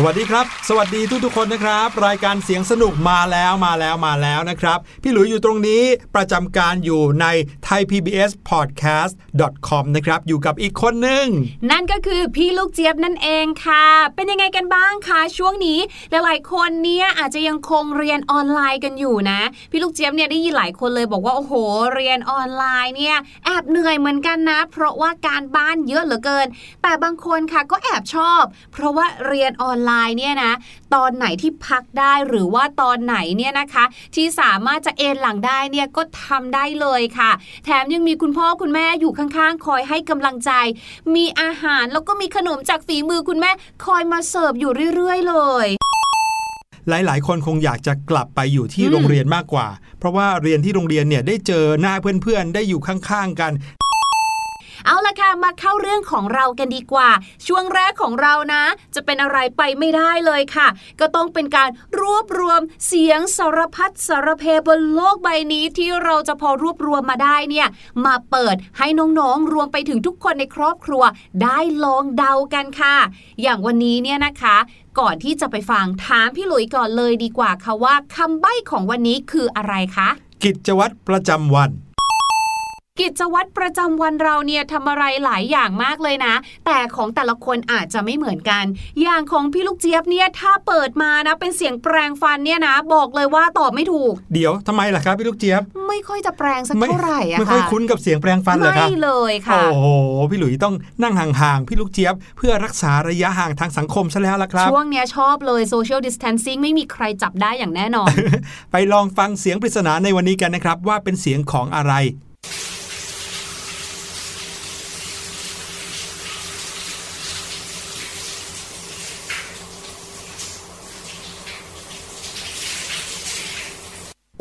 สวัสดีครับ สวัสดีทุกทุกๆคนนะครับ รายการเสียงสนุกมาแล้วมาแล้วมาแล้วนะครับ พี่หลุยอยู่ตรงนี้ประจำการอยู่ใน thaipbspodcast.com นะครับอยู่กับอีกคนหนึ่งนั่นก็คือพี่ลูกเจี๊ยบนั่นเองค่ะ เป็นยังไงกันบ้างคะช่วงนี้หลายๆคนเนี่ยอาจจะยังคงเรียนออนไลน์กันอยู่นะ พี่ลูกเจี๊ยบเนี่ยได้ยินหลายคนเลยบอกว่าโอ้โห เรียนออนไลน์เนี่ยแอบเหนื่อยเหมือนกันนะ เพราะว่าการบ้านเยอะเหลือเกิน แต่บางคนค่ะก็แอบชอบ เพราะว่าเรียนออนไลน์เนี่ยนะ ตอนไหนที่พักได้หรือว่าตอนไหนเนี่ยนะคะ ที่สามารถจะเอนหลังได้เนี่ยก็ทำได้เลยค่ะแถมยังมีคุณพ่อคุณแม่อยู่ข้างๆ คอยให้กำลังใจ มีอาหารแล้วก็มีขนมจากฝีมือคุณแม่คอยมาเสิร์ฟอยู่เรื่อยๆ เลยหลาย ๆ คนคงอยากจะกลับไปอยู่ที่โรงเรียนมากกว่า เพราะว่าเรียนที่โรงเรียนเนี่ยได้เจอหน้าเพื่อน ๆ ได้อยู่ข้าง ๆ กัน เอาละค่ะมาเข้าเรื่องของเรากันดีกว่า ช่วงแรกของเรานะ จะเป็นอะไรไปไม่ได้เลยค่ะ ก็ต้องเป็นการรวบรวมเสียงสารพัดสารเพบนโลกใบนี้ที่เราจะพอรวบรวมมาได้เนี่ย มาเปิดให้น้องๆรวมไปถึงทุกคนในครอบครัว ได้ลองเดากันค่ะ อย่างวันนี้เนี่ยนะคะก่อนที่จะไปฟังถามพี่หลุยก่อนเลยดีกว่าค่ะว่าคำใบ้ของวันนี้คืออะไรคะ กิจวัตรประจำวัน กิจวัตรประจำวันเราเนี่ยทำอะไรหลายอย่างมากเลยนะ แต่ของแต่ละคนอาจจะไม่เหมือนกัน อย่างของพี่ลูกเจี๊ยบเนี่ยถ้าเปิดมานะเป็นเสียงแปรงฟันเนี่ยนะ บอกเลยว่าตอบไม่ถูก เดี๋ยวทำไมล่ะครับพี่ลูกเจี๊ยบ ไม่ค่อยจะแปรงสักไม่เท่าไหร่อะไม่ค่ะค่อยคุ้นกับเสียงแปลงฟันเหรอครับไม่เลยค่ะ โอ้โหพี่หลุยต้องนั่งห่างๆพี่ลูกเจี๊ยบ เพื่อรักษาระยะห่างทางสังคมซะแล้วล่ะครับช่วงเนี้ยชอบเลย social distancing ไม่มีใครจับได้อย่างแน่นอน ไปลองฟังเสียงปริศนาในวันนี้กันนะครับว่าเป็นเสียงของอะไร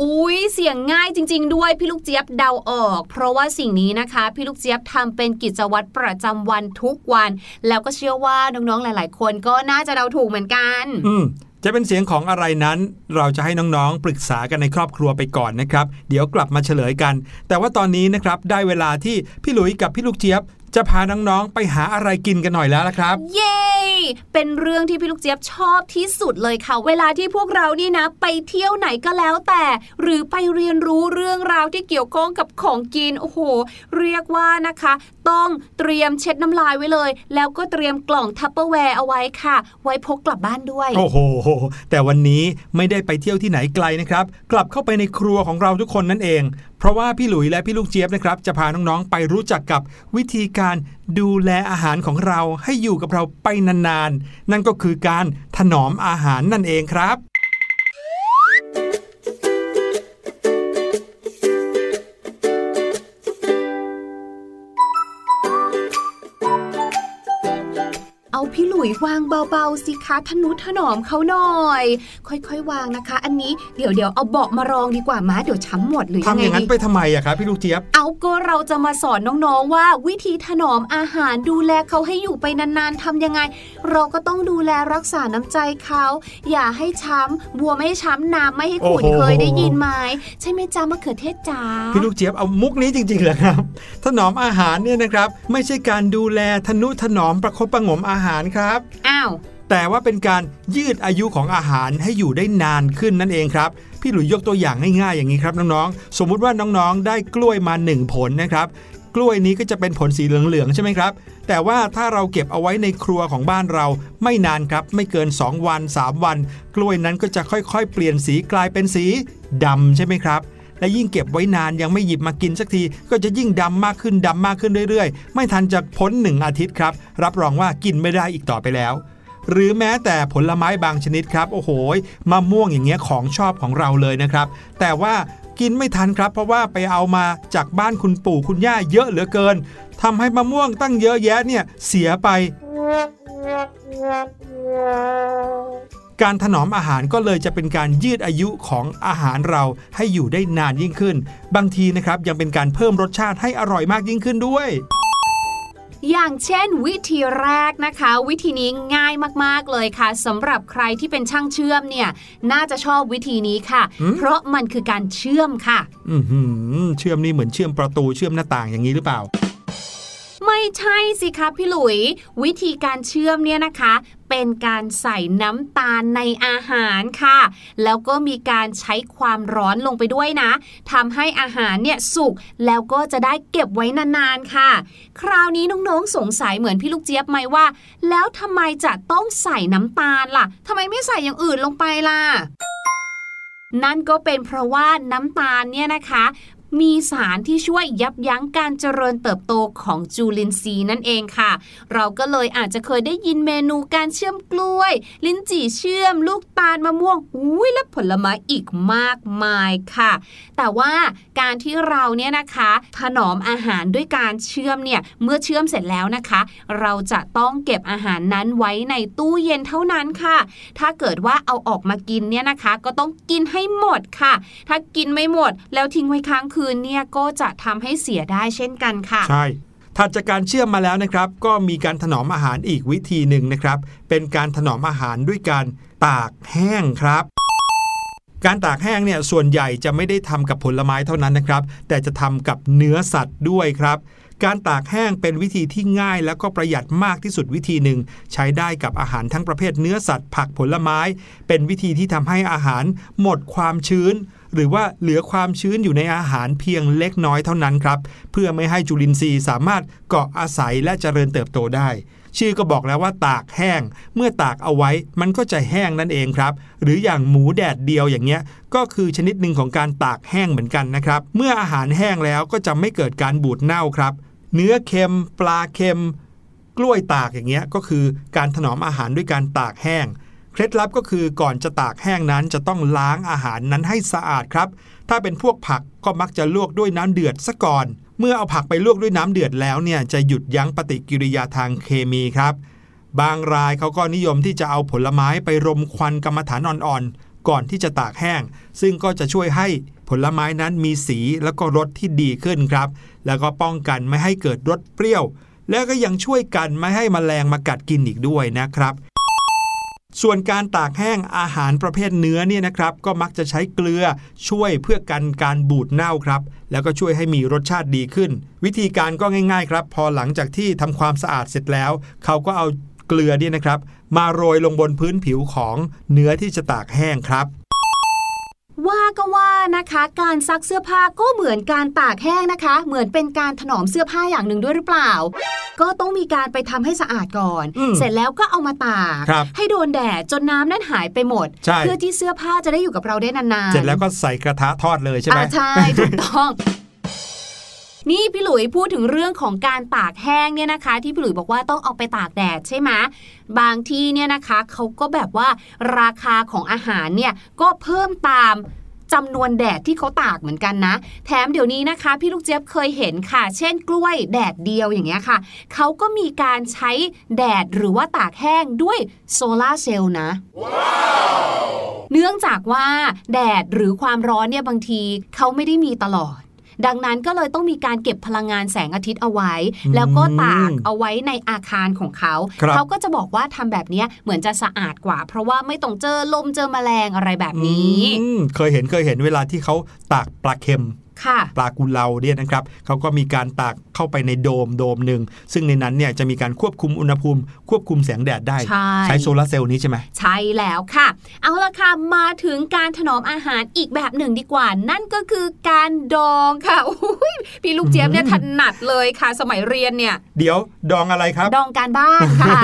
อุ้ยเสียงง่ายจริง ๆ ด้วยพี่ลูกเจี๊ยบเดาออก เพราะว่าสิ่งนี้นะคะ พี่ลูกเจี๊ยบทำเป็นกิจวัตรประจำวันทุกวัน แล้วก็เชื่อว่าน้องๆหลาย ๆ คนก็น่าจะเดาถูกเหมือนกัน อืมจะเป็นเสียงของอะไรนั้น เราจะให้น้องๆ ปรึกษากันในครอบครัวไปก่อนนะครับ เดี๋ยวกลับมาเฉลยกัน แต่ว่าตอนนี้นะครับได้เวลาที่พี่หลุยกับพี่ลูกเจี๊ยบ จะพาน้องๆไปหาอะไรกินกันหน่อยแล้วละครับ เย้ เป็นเรื่องที่พี่ลูกเจี๊ยบชอบที่สุดเลยค่ะ เวลาที่พวกเรานี่นะ ไปเที่ยวไหนก็แล้วแต่ หรือไปเรียนรู้เรื่องราวที่เกี่ยวข้องกับของกิน โอ้โห เรียกว่านะคะ ต้องเตรียมเช็ดน้ำลายไว้เลย แล้วก็เตรียมกล่อง Tupperware เอาไว้ค่ะ ไว้พกกลับบ้านด้วย โอ้โห แต่วันนี้ไม่ได้ไปเที่ยวที่ไหนไกลนะครับ กลับเข้าไปในครัวของเราทุกคนนั่นเอง เพราะว่าพี่หลุยและพี่ลูกเจี๊ยบนะครับ จะพาน้องๆไปรู้จักกับวิธีการดูแลอาหารของเราให้อยู่กับเราไปนานๆ นั่นก็คือการถนอมอาหารนั่นเองครับ ลุยวางเบาๆสิคะทนุถนอมเขาหน่อย ค่อยๆ วางนะคะ อันนี้เดี๋ยวเดี๋ยวเอาเบาะมารองดีกว่ามาเดี๋ยวช้ำหมดหรือยังไงทำอย่างนั้นไปทำไมอะครับพี่ลูกเจี๊ยบ เอาก็เราจะมาสอนน้องๆว่า วิธีถนอมอาหารดูแลเขาให้อยู่ไปนานๆทำยังไง เราก็ต้องดูแลรักษาน้ำใจเขา อย่าให้ช้ำบัวไม่ให้ช้ำน้ำไม่ให้ขุ่นเคยได้ยินไหมใช่ไหมจ้ามะเขือเทศจ้าพี่ลูกเจี๊ยบเอามุกนี้จริงๆเหรอครับถนอมอาหารเนี่ยนะครับ ไม่ใช่การดูแลทนุถนอมประคบประงมอาหารครับอ้าว แต่ว่าเป็นการยืดอายุของอาหารให้อยู่ได้นานขึ้นนั่นเองครับ พี่หลุยยกตัวอย่างง่ายๆอย่างนี้ครับน้องๆ สมมุติว่าน้องๆ ได้กล้วยมา 1 ผลนะครับกล้วยนี้ก็จะเป็นผลสีเหลืองๆใช่ไหมครับ แต่ว่าถ้าเราเก็บเอาไว้ในครัวของบ้านเราไม่นานครับ ไม่เกิน 2 วัน 3 วัน กล้วยนั้นก็จะค่อยๆ เปลี่ยนสีกลายเป็นสีดำใช่ไหมครับ และยิ่งเก็บไว้นานยังไม่หยิบมากินสักที ก็จะยิ่งดำมากขึ้นดำมากขึ้นเรื่อยๆ ไม่ทันจะพ้นหนึ่งอาทิตย์ครับ รับรองว่ากินไม่ได้อีกต่อไปแล้ว หรือแม้แต่ผลไม้บางชนิดครับ โอ้โหมะม่วงอย่างเงี้ยของชอบของเราเลยนะครับ แต่ว่ากินไม่ทันครับ เพราะว่าไปเอามาจากบ้านคุณปู่คุณย่าเยอะเหลือเกินทำให้มะม่วงตั้งเยอะแยะเนี่ยเสียไป การถนอมอาหารก็เลยจะเป็นการยืดอายุของอาหารเราให้อยู่ได้นานยิ่งขึ้น บางทีนะครับยังเป็นการเพิ่มรสชาติให้อร่อยมากยิ่งขึ้นด้วยอย่างเช่นวิธีแรกนะคะ วิธีนี้ง่ายมากๆเลยค่ะสำหรับใครที่เป็นช่างเชื่อมเนี่ย น่าจะชอบวิธีนี้ค่ะหืมเพราะมันคือการเชื่อมค่ะ อือหือเชื่อมนี่เหมือนเชื่อมประตูเชื่อมหน้าต่างอย่างนี้หรือเปล่าไม่ ใช่สิคะพี่หลุย วิธีการเชื่อมเนี่ยนะคะ เป็นการใส่น้ำตาลในอาหารค่ะ แล้วก็มีการใช้ความร้อนลงไปด้วยนะทำให้อาหารเนี่ยสุกแล้วก็จะได้เก็บไว้นานๆค่ะ คราวนี้น้องๆสงสัยเหมือนพี่ลูกเจี๊ยบไหมว่า แล้วทำไมจะต้องใส่น้ำตาลล่ะทำไมไม่ใส่อย่างอื่นลงไปล่ะนั่นก็เป็นเพราะว่าน้ำตาลเนี่ยนะคะ มีสารที่ช่วยยับยั้งการเจริญเติบโตของจุลินทรีย์นั่นเองค่ะ เราก็เลยอาจจะเคยได้ยินเมนูการเชื่อมกล้วย ลิ้นจี่เชื่อม ลูกตาลมะม่วงอุ้ยและผลไม้อีกมากมายค่ะ แต่ว่าการที่เราเนี่ยนะคะถนอมอาหารด้วยการเชื่อมเนี่ยเมื่อเชื่อมเสร็จแล้วนะคะ เราจะต้องเก็บอาหารนั้นไว้ในตู้เย็นเท่านั้นค่ะ ถ้าเกิดว่าเอาออกมากินเนี่ยนะคะ ก็ต้องกินให้หมดค่ะ ถ้ากินไม่หมดแล้วทิ้งไว้ค้างคืืนเนี่ยก็จะทำให้เสียได้เช่นกันค่ะ ใช่ถัดจากการเชื่อมมาแล้วนะครับ ก็มีการถนอมอาหารอีกวิธีหนึ่งนะครับ เป็นการถนอมอาหารด้วยการตากแห้งครับการตากแห้งเนี่ยส่วนใหญ่จะไม่ได้ทำกับผลไม้เท่านั้นนะครับ แต่จะทำกับเนื้อสัตว์ด้วยครับ การตากแห้งเป็นวิธีที่ง่ายแล้วก็ประหยัดมากที่สุดวิธีหนึ่ง ใช้ได้กับอาหารทั้งประเภทเนื้อสัตว์ ผักผลไม้ เป็นวิธีที่ทำให้อาหารหมดความชื้น หรือว่าเหลือความชื้นอยู่ในอาหารเพียงเล็กน้อยเท่านั้นครับ เพื่อไม่ให้จุลินทรีย์สามารถเกาะอาศัยและเจริญเติบโตได้ ชื่อก็บอกแล้วว่าตากแห้ง เมื่อตากเอาไว้มันก็จะแห้งนั่นเองครับ หรืออย่างหมูแดดเดียวอย่างเงี้ยก็คือชนิดหนึ่งของการตากแห้งเหมือนกันนะครับ เมื่ออาหารแห้งแล้วก็จะไม่เกิดการบูดเน่าครับ เนื้อเค็ม ปลาเค็ม กล้วยตากอย่างเงี้ยก็คือการถนอมอาหารด้วยการตากแห้ง เคล็ดลับก็คือก่อนจะตากแห้งนั้นจะต้องล้างอาหารนั้นให้สะอาดครับ ถ้าเป็นพวกผักก็มักจะลวกด้วยน้ำเดือดซะก่อน เมื่อเอาผักไปลวกด้วยน้ำเดือดแล้วเนี่ยจะหยุดยั้งปฏิกิริยาทางเคมีครับ บางรายเขาก็นิยมที่จะเอาผลไม้ไปรมควันกรรมฐานอ่อนๆ ก่อนที่จะตากแห้ง ซึ่งก็จะช่วยให้ผลไม้นั้นมีสีแล้วก็รสที่ดีขึ้นครับ แล้วก็ป้องกันไม่ให้เกิดรสเปรี้ยว แล้วก็ยังช่วยกันไม่ให้มแมลงมากัดกินอีกด้วยนะครับ ส่วนการตากแห้งอาหารประเภทเนื้อเนี่ยนะครับ ก็มักจะใช้เกลือช่วยเพื่อกันการบูดเน่าครับ แล้วก็ช่วยให้มีรสชาติดีขึ้น วิธีการก็ง่ายๆครับ พอหลังจากที่ทำความสะอาดเสร็จแล้ว เขาก็เอาเกลือเนี่ยนะครับ มาโรยลงบนพื้นผิวของเนื้อที่จะตากแห้งครับ ว่าก็ว่านะคะ การซักเสื้อผ้าก็เหมือนการตากแห้งนะคะ เหมือนเป็นการถนอมเสื้อผ้าอย่างหนึ่งด้วยหรือเปล่า ก็ต้องมีการไปทำให้สะอาดก่อนอืมเสร็จแล้วก็เอามาตากครับให้โดนแดดจนน้ำนั้นหายไปหมดใช่เพื่อที่เสื้อผ้าจะได้อยู่กับเราได้นานๆ เสร็จแล้วก็ใส่กระทะทอดเลยใช่ไหมอ่าใช่ถูกต้อง นี่พี่หลุยพูดถึงเรื่องของการตากแห้งเนี่ยนะคะ ที่พี่หลุยบอกว่าต้องเอาไปตากแดดใช่ไหมบางที่เนี่ยนะคะเขาก็แบบว่าราคาของอาหารเนี่ยก็เพิ่มตามจำนวนแดดที่เขาตากเหมือนกันนะ แถมเดี๋ยวนี้นะคะ พี่ลูกเจี๊ยบเคยเห็นค่ะ เช่นกล้วยแดดเดียวอย่างเงี้ยค่ะ เขาก็มีการใช้แดดหรือว่าตากแห้งด้วยโซลาร์เซลล์นะเนื่องจากว่าแดดหรือความร้อนเนี่ยบางทีเขาไม่ได้มีตลอด ดังนั้นก็เลยต้องมีการเก็บพลังงานแสงอาทิตย์เอาไว้อืมแล้วก็ตากเอาไว้ในอาคารของเขาครับเขาก็จะบอกว่าทำแบบเนี้ยเหมือนจะสะอาดกว่า เพราะว่าไม่ต้องเจอลมเจอแมลงอะไรแบบนี้อืมเคยเห็นเคยเห็นเวลาที่เขาตากปลาเค็มค่ะ ปลากุเลาเนี่ยนะครับเขาก็มีการตากเข้าไปในโดมโดมหนึ่งซึ่งในนั้นเนี่ยจะมีการควบคุมอุณหภูมิ ควบคุมแสงแดดได้ ใช่โซลาร์เซลล์นี้ใช่ไหมใช่แล้วค่ะ เอาละค่ะมาถึงการถนอมอาหารอีกแบบหนึ่งดีกว่า นั่นก็คือการดองค่ะอุ๊ยพี่ลูกเจี๊ยบเนี่ยถนัดเลยค่ะ สมัยเรียนเนี่ย เดี๋ยวดองอะไรครับ ดองการบ้านค่ะไม่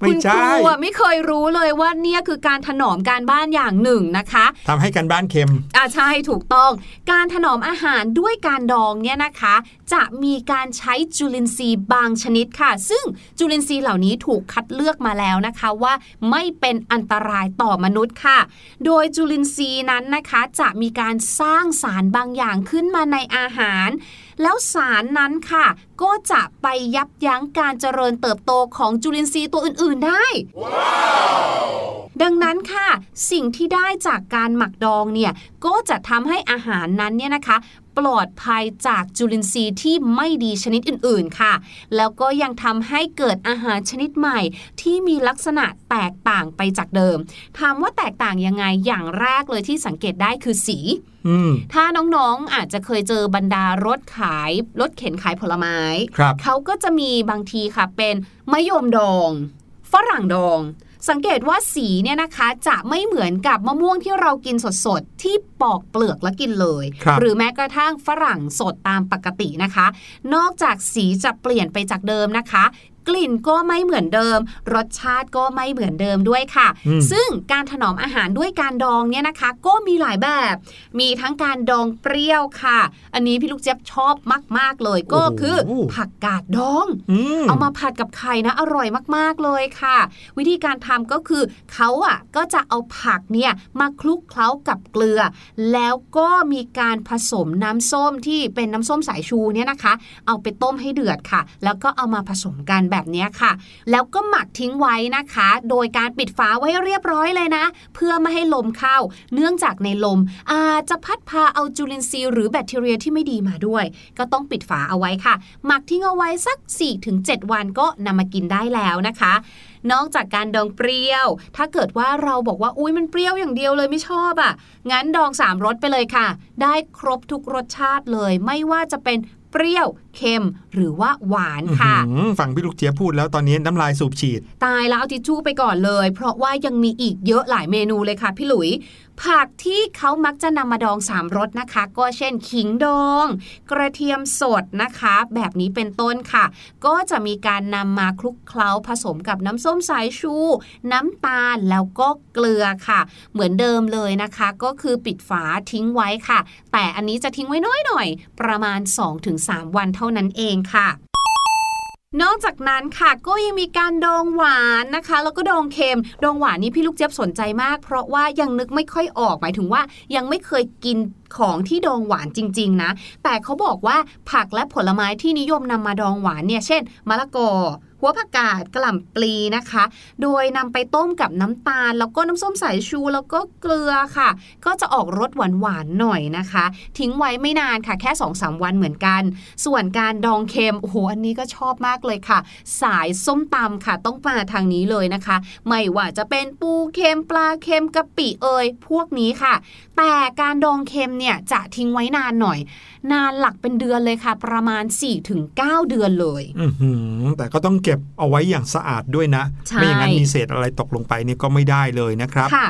คุณคใช่รูอะไม่เคยรู้เลยว่าเนี่ยคือการถนอมการบ้านอย่างหนึ่งนะคะทำให้กันบ้านเค็มอ่าใช่ถูกต้อง การถนอมอาหารด้วยการดองเนี่ยนะคะ จะมีการใช้จุลินทรีย์บางชนิดค่ะ ซึ่งจุลินทรีย์เหล่านี้ถูกคัดเลือกมาแล้วนะคะว่าไม่เป็นอันตรายต่อมนุษย์ค่ะ โดยจุลินทรีย์นั้นนะคะ จะมีการสร้างสารบางอย่างขึ้นมาในอาหาร แล้วสารนั้นค่ะ ก็จะไปยับยั้งการเจริญเติบโตของจุลินทรีย์ตัวอื่น ๆ ได้ดังนั้นค่ะ สิ่งที่ได้จากการหมักดองเนี่ยก็จะทำให้อาหารนั้นเนี่ยนะคะ ปลอดภัยจากจุลินทรีย์ที่ไม่ดีชนิดอื่นๆค่ะ แล้วก็ยังทำให้เกิดอาหารชนิดใหม่ ที่มีลักษณะแตกต่างไปจากเดิม ถามว่าแตกต่างยังไงอย่างแรกเลยที่สังเกตได้คือสีอืมถ้าน้องๆ อาจจะเคยเจอบรรดารถขาย รถเข็นขายผลไม้ครับเขาก็จะมีบางทีค่ะเป็นมะยมดอง ฝรั่งดอง สังเกตว่าสีเนี่ยนะคะจะไม่เหมือนกับมะม่วงที่เรากินสดๆ ที่ปอกเปลือกแล้วกินเลยครับหรือแม้กระทั่งฝรั่งสดตามปกตินะคะ นอกจากสีจะเปลี่ยนไปจากเดิมนะคะ กลิ่นก็ไม่เหมือนเดิม รสชาติก็ไม่เหมือนเดิมด้วยค่ะอืมซึ่งการถนอมอาหารด้วยการดองเนี่ยนะคะ ก็มีหลายแบบ มีทั้งการดองเปรี้ยวค่ะ อันนี้พี่ลูกเจี๊ยบชอบมาก ๆ เลยก็คือโอ้โหผักกาดดองอืมเอามาผัดกับไข่นะอร่อยมาก ๆ เลยค่ะ วิธีการทำก็คือเขาอะก็จะเอาผักเนี่ยมาคลุกเคล้ากับเกลือ แล้วก็มีการผสมน้ำส้มที่เป็นน้ำส้มสายชูเนี่ยนะคะ เอาไปต้มให้เดือดค่ะ แล้วก็เอามาผสมกันแบบเนี้ค่ะ แล้วก็หมักทิ้งไว้นะคะ โดยการปิดฝาไว้เรียบร้อยเลยนะ เพื่อไม่ให้ลมเข้า เนื่องจากในลมอาจจะพัดพาเอาจุลินทรีย์หรือแบคทีเรียที่ไม่ดีมาด้วย ก็ต้องปิดฝาเอาไว้ค่ะ หมักทิ้งเอาไว้สัก 4-7 วันก็นำมากินได้แล้วนะคะนอกจากการดองเปรี้ยว ถ้าเกิดว่าเราบอกว่าอุ้ยมันเปรี้ยวอย่างเดียวเลยไม่ชอบอะ่ะ งั้นดอง3รสไปเลยค่ะ ได้ครบทุกรสชาติเลย ไม่ว่าจะเป็นเปรี้ยว เค็มหรือว่าหวานค่ะอื้อหือฟังพี่ลูกเจี๊ยบพูดแล้วตอนนี้น้ำลายสูบฉีด ตายแล้วเอาทิชชู่ไปก่อนเลย เพราะว่ายังมีอีกเยอะหลายเมนูเลยค่ะพี่หลุย ผักที่เขามักจะนำมาดองสามรสนะคะ ก็เช่นขิงดอง กระเทียมสดนะคะ แบบนี้เป็นต้นค่ะ ก็จะมีการนำมาคลุกเคล้าผสมกับน้ำส้มสายชู น้ำตาลแล้วก็เกลือค่ะ เหมือนเดิมเลยนะคะ ก็คือปิดฝาทิ้งไว้ค่ะ แต่อันนี้จะทิ้งไว้น้อยหน่อย ประมาณ 2-3 วันเท่านั้นเองค่ะนอกจากนั้นค่ะก็ยังมีการดองหวานนะคะ แล้วก็ดองเค็มดองหวานนี่พี่ลูกเจี๊ยบสนใจมาก เพราะว่ายังนึกไม่ค่อยออกหมายถึงว่า ยังไม่เคยกินของที่ดองหวานจริง ๆ นะ แต่เขาบอกว่าผักและผลไม้ที่นิยมนำมาดองหวานเนี่ย เช่นมะละกอหัวผักกาดกล่ำปลีนะคะ โดยนำไปต้มกับน้ำตาล แล้วก็น้ำส้มสายชูแล้วก็เกลือค่ะ ก็จะออกรสหวานๆหน่อยนะคะ ทิ้งไว้ไม่นานค่ะแค่2-3วันเหมือนกัน ส่วนการดองเค็มโอ้โหอันนี้ก็ชอบมากเลยค่ะ สายส้มตำค่ะต้องมาทางนี้เลยนะคะ ไม่ว่าจะเป็นปูเค็มปลาเค็มกะปิเอยพวกนี้ค่ะ แต่การดองเค็มเนี่ยจะทิ้งไว้นานหน่อย นานหลักเป็นเดือนเลยค่ะ ประมาณ 4-9 เดือนเลยอือแต่ก็ต้องเก็บเอาไว้อย่างสะอาดด้วยนะใช่ไม่อย่างนั้นมีเศษอะไรตกลงไปนี่ก็ไม่ได้เลยนะครับค่ะ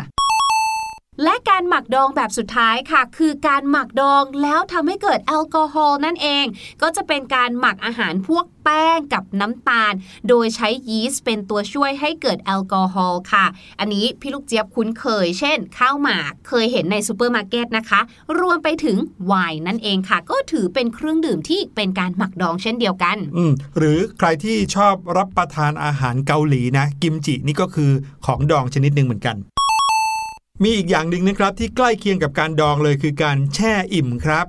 และการหมักดองแบบสุดท้ายค่ะ คือการหมักดองแล้วทำให้เกิดแอลกอฮอล์นั่นเอง ก็จะเป็นการหมักอาหารพวกแป้งกับน้ำตาล โดยใช้ยีสต์เป็นตัวช่วยให้เกิดแอลกอฮอล์ค่ะ อันนี้พี่ลูกเจี๊ยบคุ้นเคย เช่น ข้าวหมากเคยเห็นในซูเปอร์มาร์เก็ตนะคะ รวมไปถึงไวน์นั่นเองค่ะ ก็ถือเป็นเครื่องดื่มที่เป็นการหมักดองเช่นเดียวกันอืหรือใครที่ชอบรับประทานอาหารเกาหลีนะ กิมจินี่ก็คือของดองชนิดหนึ่งเหมือนกัน มีอีกอย่างหนึ่งนะครับที่ใกล้เคียงกับการดองเลยคือการแช่อิ่มครับ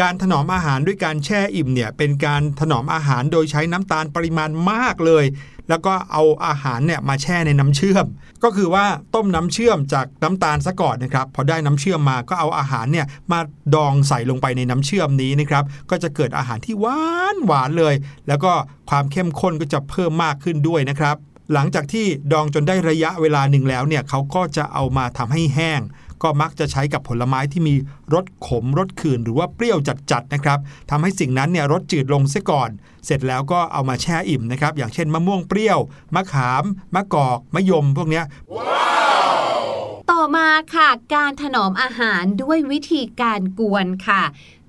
การถนอมอาหารด้วยการแช่อิ่มเนี่ยเป็นการถนอมอาหารโดยใช้น้ำตาลปริมาณมากเลย แล้วก็เอาอาหารเนี่ยมาแช่ในน้ำเชื่อม ก็คือว่าต้มน้ำเชื่อมจากน้ำตาลซะก่อนนะครับพอได้น้ำเชื่อมมาก็เอาอาหารเนี่ยมาดองใส่ลงไปในน้ำเชื่อมนี้นะครับก็จะเกิดอาหารที่หวานหวานเลย แล้วก็ความเข้มข้นก็จะเพิ่มมากขึ้นด้วยนะครับ หลังจากที่ดองจนได้ระยะเวลาหนึ่งแล้วเนี่ยเขาก็จะเอามาทำให้แห้ง ก็มักจะใช้กับผลไม้ที่มีรสขมรสขื่นหรือว่าเปรี้ยวจัดๆนะครับทำให้สิ่งนั้นเนี่ยรสจืดลงเสียก่อน เสร็จแล้วก็เอามาแช่อิ่มนะครับ อย่างเช่นมะม่วงเปรี้ยวมะขามมะกอกมะยมพวกเนี้ยต่อมาค่ะ การถนอมอาหารด้วยวิธีการกวนค่ะ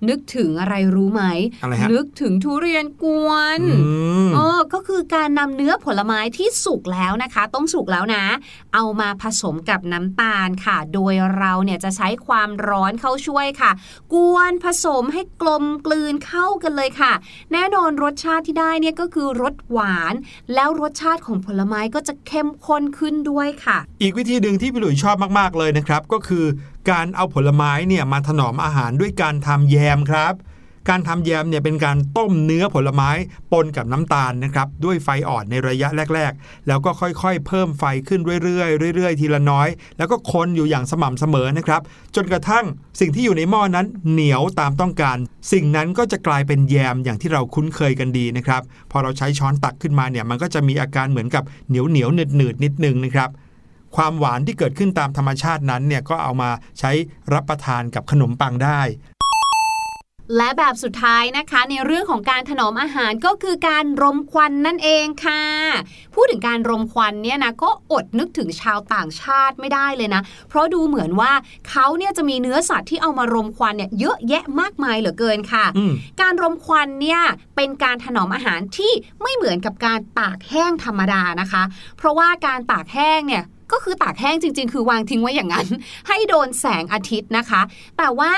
นึกถึงอะไรรู้ไหมอะไรฮะนึกถึงทุเรียนกวนอืมเออก็คือการนำเนื้อผลไม้ที่สุกแล้วนะคะ ต้องสุกแล้วนะ เอามาผสมกับน้ำตาลค่ะ โดยเราเนี่ยจะใช้ความร้อนเข้าช่วยค่ะ กวนผสมให้กลมกลืนเข้ากันเลยค่ะ แน่นอนรสชาติที่ได้เนี่ยก็คือรสหวาน แล้วรสชาติของผลไม้ก็จะเข้มข้นขึ้นด้วยค่ะ อีกวิธีหนึ่งที่พี่หลุยชอบมาก ๆเลยนะครับ ก็คือ การเอาผลไม้เนี่ยมาถนอมอาหารด้วยการทำแยมครับ การทำแยมเนี่ยเป็นการต้มเนื้อผลไม้ปนกับน้ำตาลนะครับด้วยไฟอ่อนในระยะแรก ๆ แล้วก็ค่อยๆ เพิ่มไฟขึ้นเรื่อยๆเรื่อยๆ ทีละน้อย แล้วก็คนอยู่อย่างสม่ำเสมอนะครับ จนกระทั่งสิ่งที่อยู่ในหม้อนั้นเหนียวตามต้องการ สิ่งนั้นก็จะกลายเป็นแยมอย่างที่เราคุ้นเคยกันดีนะครับ พอเราใช้ช้อนตักขึ้นมาเนี่ยมันก็จะมีอาการเหมือนกับเหนียวเหนียวหนืดหนืดๆนิดนึงนะครับ ความหวานที่เกิดขึ้นตามธรรมชาตินั้นเนี่ยก็เอามาใช้รับประทานกับขนมปังได้และแบบสุดท้ายนะคะในเรื่องของการถนอมอาหารก็คือการรมควันนั่นเองค่ะ พูดถึงการรมควันเนี่ยนะก็อดนึกถึงชาวต่างชาติไม่ได้เลยนะ เพราะดูเหมือนว่าเขาเนี่ยจะมีเนื้อสัตว์ที่เอามารมควันเนี่ยเยอะแยะมากมายเหลือเกินค่ะอืมการรมควันเนี่ยเป็นการถนอมอาหารที่ไม่เหมือนกับการตากแห้งธรรมดานะคะ เพราะว่าการตากแห้งเนี่ย ก็คือตากแห้งจริง ๆ คือวางทิ้งไว้อย่างนั้น ให้โดนแสงอาทิตย์นะคะ แต่ว่า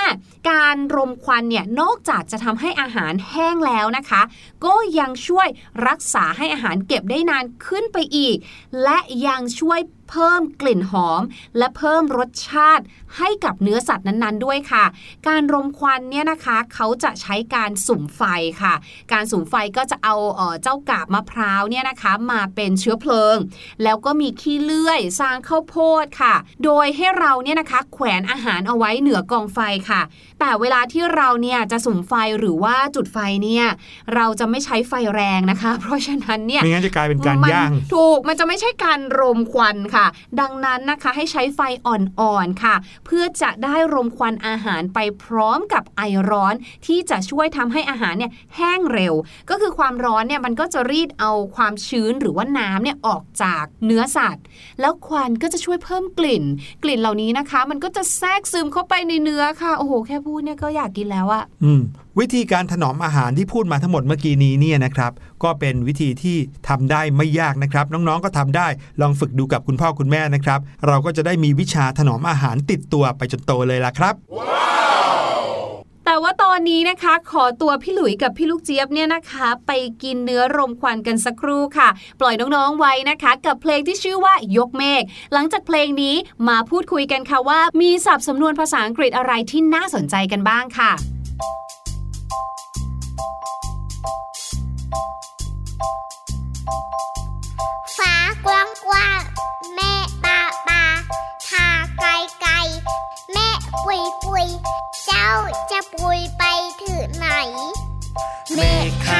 การรมควันเนี่ยนอกจากจะทำให้อาหารแห้งแล้วนะคะ ก็ยังช่วยรักษาให้อาหารเก็บได้นานขึ้นไปอีก และยังช่วย เพิ่มกลิ่นหอม และเพิ่มรสชาติให้กับเนื้อสัตว์นั้นๆ ด้วยค่ะ การรมควันเนี่ยนะคะเขาจะใช้การสุ่มไฟค่ะ การสุ่มไฟก็จะเอาเอ่อเจ้ากาบมะพร้าวเนี่ยนะคะมาเป็นเชื้อเพลิง แล้วก็มีขี้เลื่อยสร้างข้าวโพดค่ะ โดยให้เราเนี่ยนะคะแขวนอาหารเอาไว้เหนือกองไฟค่ะ แต่เวลาที่เราเนี่ยจะสุ่มไฟหรือว่าจุดไฟเนี่ยเราจะไม่ใช้ไฟแรงนะคะ เพราะฉะนั้นเนี่ยไม่งั้นจะกลายเป็นการมันย่าง ถูกมันจะไม่ใช่การรมควันค่ะดังนั้นนะคะให้ใช้ไฟอ่อนๆค่ะ เพื่อจะได้รมควันอาหารไปพร้อมกับไอร้อนที่จะช่วยทำให้อาหารเนี่ยแห้งเร็ว ก็คือความร้อนเนี่ยมันก็จะรีดเอาความชื้นหรือว่าน้ำเนี่ยออกจากเนื้อสัตว์ แล้วควันก็จะช่วยเพิ่มกลิ่น กลิ่นเหล่านี้นะคะ มันก็จะแทรกซึมเข้าไปในเนื้อค่ะโอ้โหแค่พูดเนี่ยก็อยากกินแล้วอะอืมวิธีการถนอมอาหารที่พูดมาทั้งหมดเมื่อกี้นี้เนี่ยนะครับก็เป็นวิธีที่ทำได้ไม่ยากนะครับ น้องๆก็ทำได้ลองฝึกดูกับคุณพ่อคุณแม่นะครับ เราก็จะได้มีวิชาถนอมอาหารติดตัวไปจนโตเลยล่ะครับแต่ว่าตอนนี้นะคะ ขอตัวพี่หลุยกับพี่ลูกเจี๊ยบเนี่ยนะคะ ไปกินเนื้อรมควันกันสักครู่ค่ะ ปล่อยน้องๆไว้นะคะ กับเพลงที่ชื่อว่ายกเมฆหลังจากเพลงนี้มาพูดคุยกันค่ะว่า มีศัพท์สำนวนภาษาอังกฤษอะไรที่น่าสนใจกันบ้างค่ะ ฟ้ากว้างกว้างแม่ปาปาทาไกลไกลแม่ปุยปุยเจ้าจะปุยไปถึงไหน เมฆา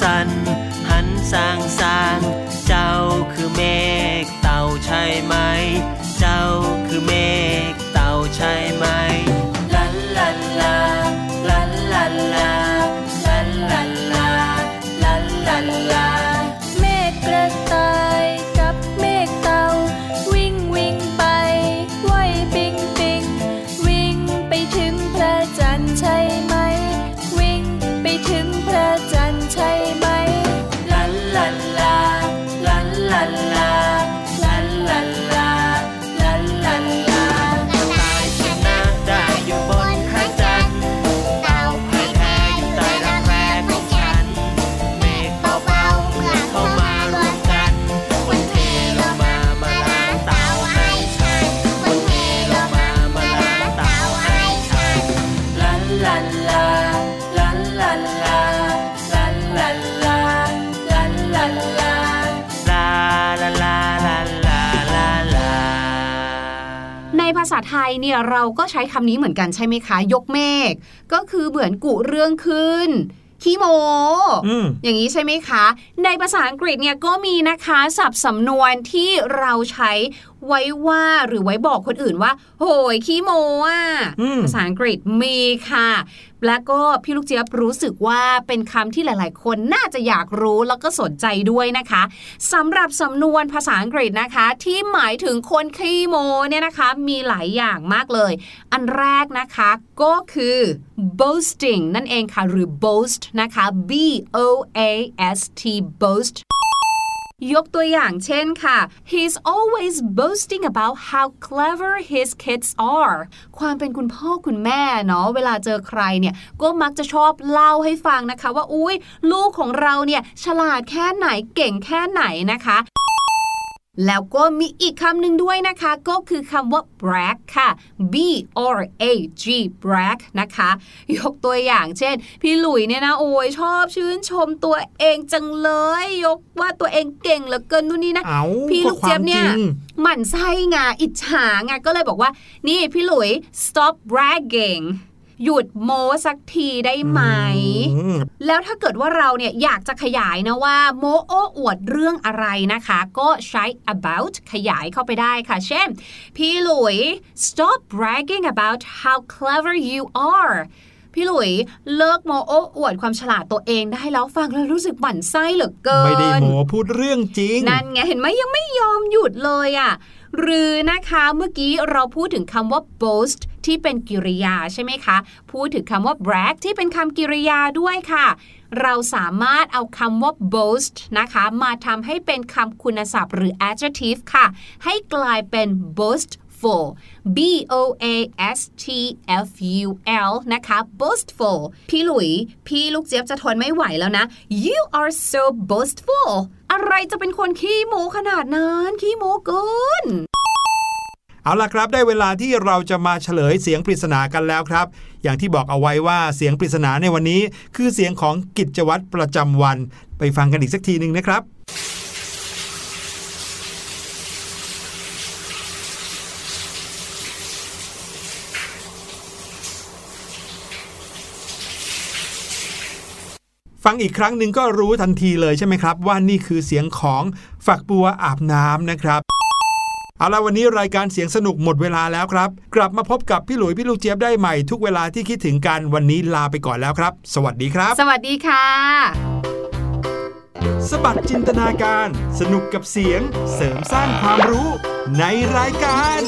สันสัน หันสางสาง เจ้าคือเมฆเต่าใช่ไหม เนี่ยเราก็ใช้คำนี้เหมือนกันใช่ไหมคะ ยกเมฆก็คือเหมือนกุเรื่องขึ้นขี้โมอืมอย่างนี้ใช่ไหมคะ ในภาษาอังกฤษเนี่ยก็มีนะคะ ศัพท์สำนวนที่เราใช้ ไว้ว่าหรือไว้บอกคนอื่นว่า โหยขี้โมอะอืมภาษาอังกฤษมีค่ะ แล้วก็พี่ลูกเจี๊ยบรู้สึกว่าเป็นคำที่หลาย ๆ คนน่าจะอยากรู้แล้วก็สนใจด้วยนะคะสำหรับสำนวนภาษาอังกฤษนะคะ ที่หมายถึงคนขี้โมเนี่ยนะคะ มีหลายอย่างมากเลย อันแรกนะคะก็คือ boasting นั่นเองค่ะ หรือ boast นะคะ b o a s t boast ยกตัวอย่างเช่นค่ะ he's always boasting about how clever his kids are ความเป็นคุณพ่อคุณแม่เนาะเวลาเจอใครเนี่ยก็มักจะชอบเล่าให้ฟังนะคะ ว่าอุ้ยลูกของเราเนี่ยฉลาดแค่ไหนเก่งแค่ไหนนะคะ แล้วก็มีอีกคำหนึ่งด้วยนะคะ ก็คือคำว่า brag ค่ะ b r a g brag นะคะ ยกตัวอย่างเช่น พี่หลุยเนี่ยนะ โอ้ยชอบชื่นชมตัวเองจังเลย ยกว่าตัวเองเก่งเหลือเกินนู่นนี่นะเอาพี่ลูกเจี๊ยบเนี่ยก็ความจริงหมั่นไส้ไงอิจฉาไงก็เลยบอกว่า นี่พี่หลุย stop bragging หยุดโม้สักทีได้ไหมอืมแล้วถ้าเกิดว่าเราเนี่ยอยากจะขยายนะว่า โมโอ้อวดเรื่องอะไรนะคะ ก็ใช้ about ขยายเข้าไปได้ค่ะ เช่น พี่หลุย stop bragging about how clever you are พี่หลุยเลิกโมโอ้อวดความฉลาดตัวเองได้แล้วฟังแล้วรู้สึกหมั่นไส้เหลือเกิน ไม่ได้โมพูดเรื่องจริง นั่นไงเห็นไหมยังไม่ยอมหยุดเลยอะ่ะ หรือนะคะเมื่อกี้เราพูดถึงคำว่า boast ที่เป็นกริยาใช่ไหมคะ พูดถึงคำว่า brag ที่เป็นคำกริยาด้วยค่ะ เราสามารถเอาคำว่า boast นะคะ มาทำให้เป็นคำคุณศัพท์หรือ adjective ค่ะ ให้กลายเป็น boost boastful b o a s t f u l นะคะ boastful พี่หลุย พี่ลูกเจี๊ยบจะทนไม่ไหวแล้วนะ you are so boastful อะไรจะเป็นคนขี้โมขนาดนั้น ขี้โมเกินเอาล่ะครับ ได้เวลาที่เราจะมาเฉลยเสียงปริศนากันแล้วครับ อย่างที่บอกเอาไว้ว่าเสียงปริศนาในวันนี้ คือเสียงของกิจวัตรประจำวัน ไปฟังกันอีกสักทีหนึ่งนะครับ ฟังอีกครั้งหนึ่งก็รู้ทันทีเลยใช่ไหมครับ ว่านี่คือเสียงของฝักบัวอาบน้ำนะครับเอาละวันนี้รายการเสียงสนุกหมดเวลาแล้วครับ กลับมาพบกับพี่หลุยพี่ลูกเจี๊ยบได้ใหม่ทุกเวลาที่คิดถึงกันวันนี้ลาไปก่อนแล้วครับ สวัสดีครับ สวัสดีค่ะ สบัดจินตนาการ สนุกกับเสียงเสริมสร้างความรู้ในรายการ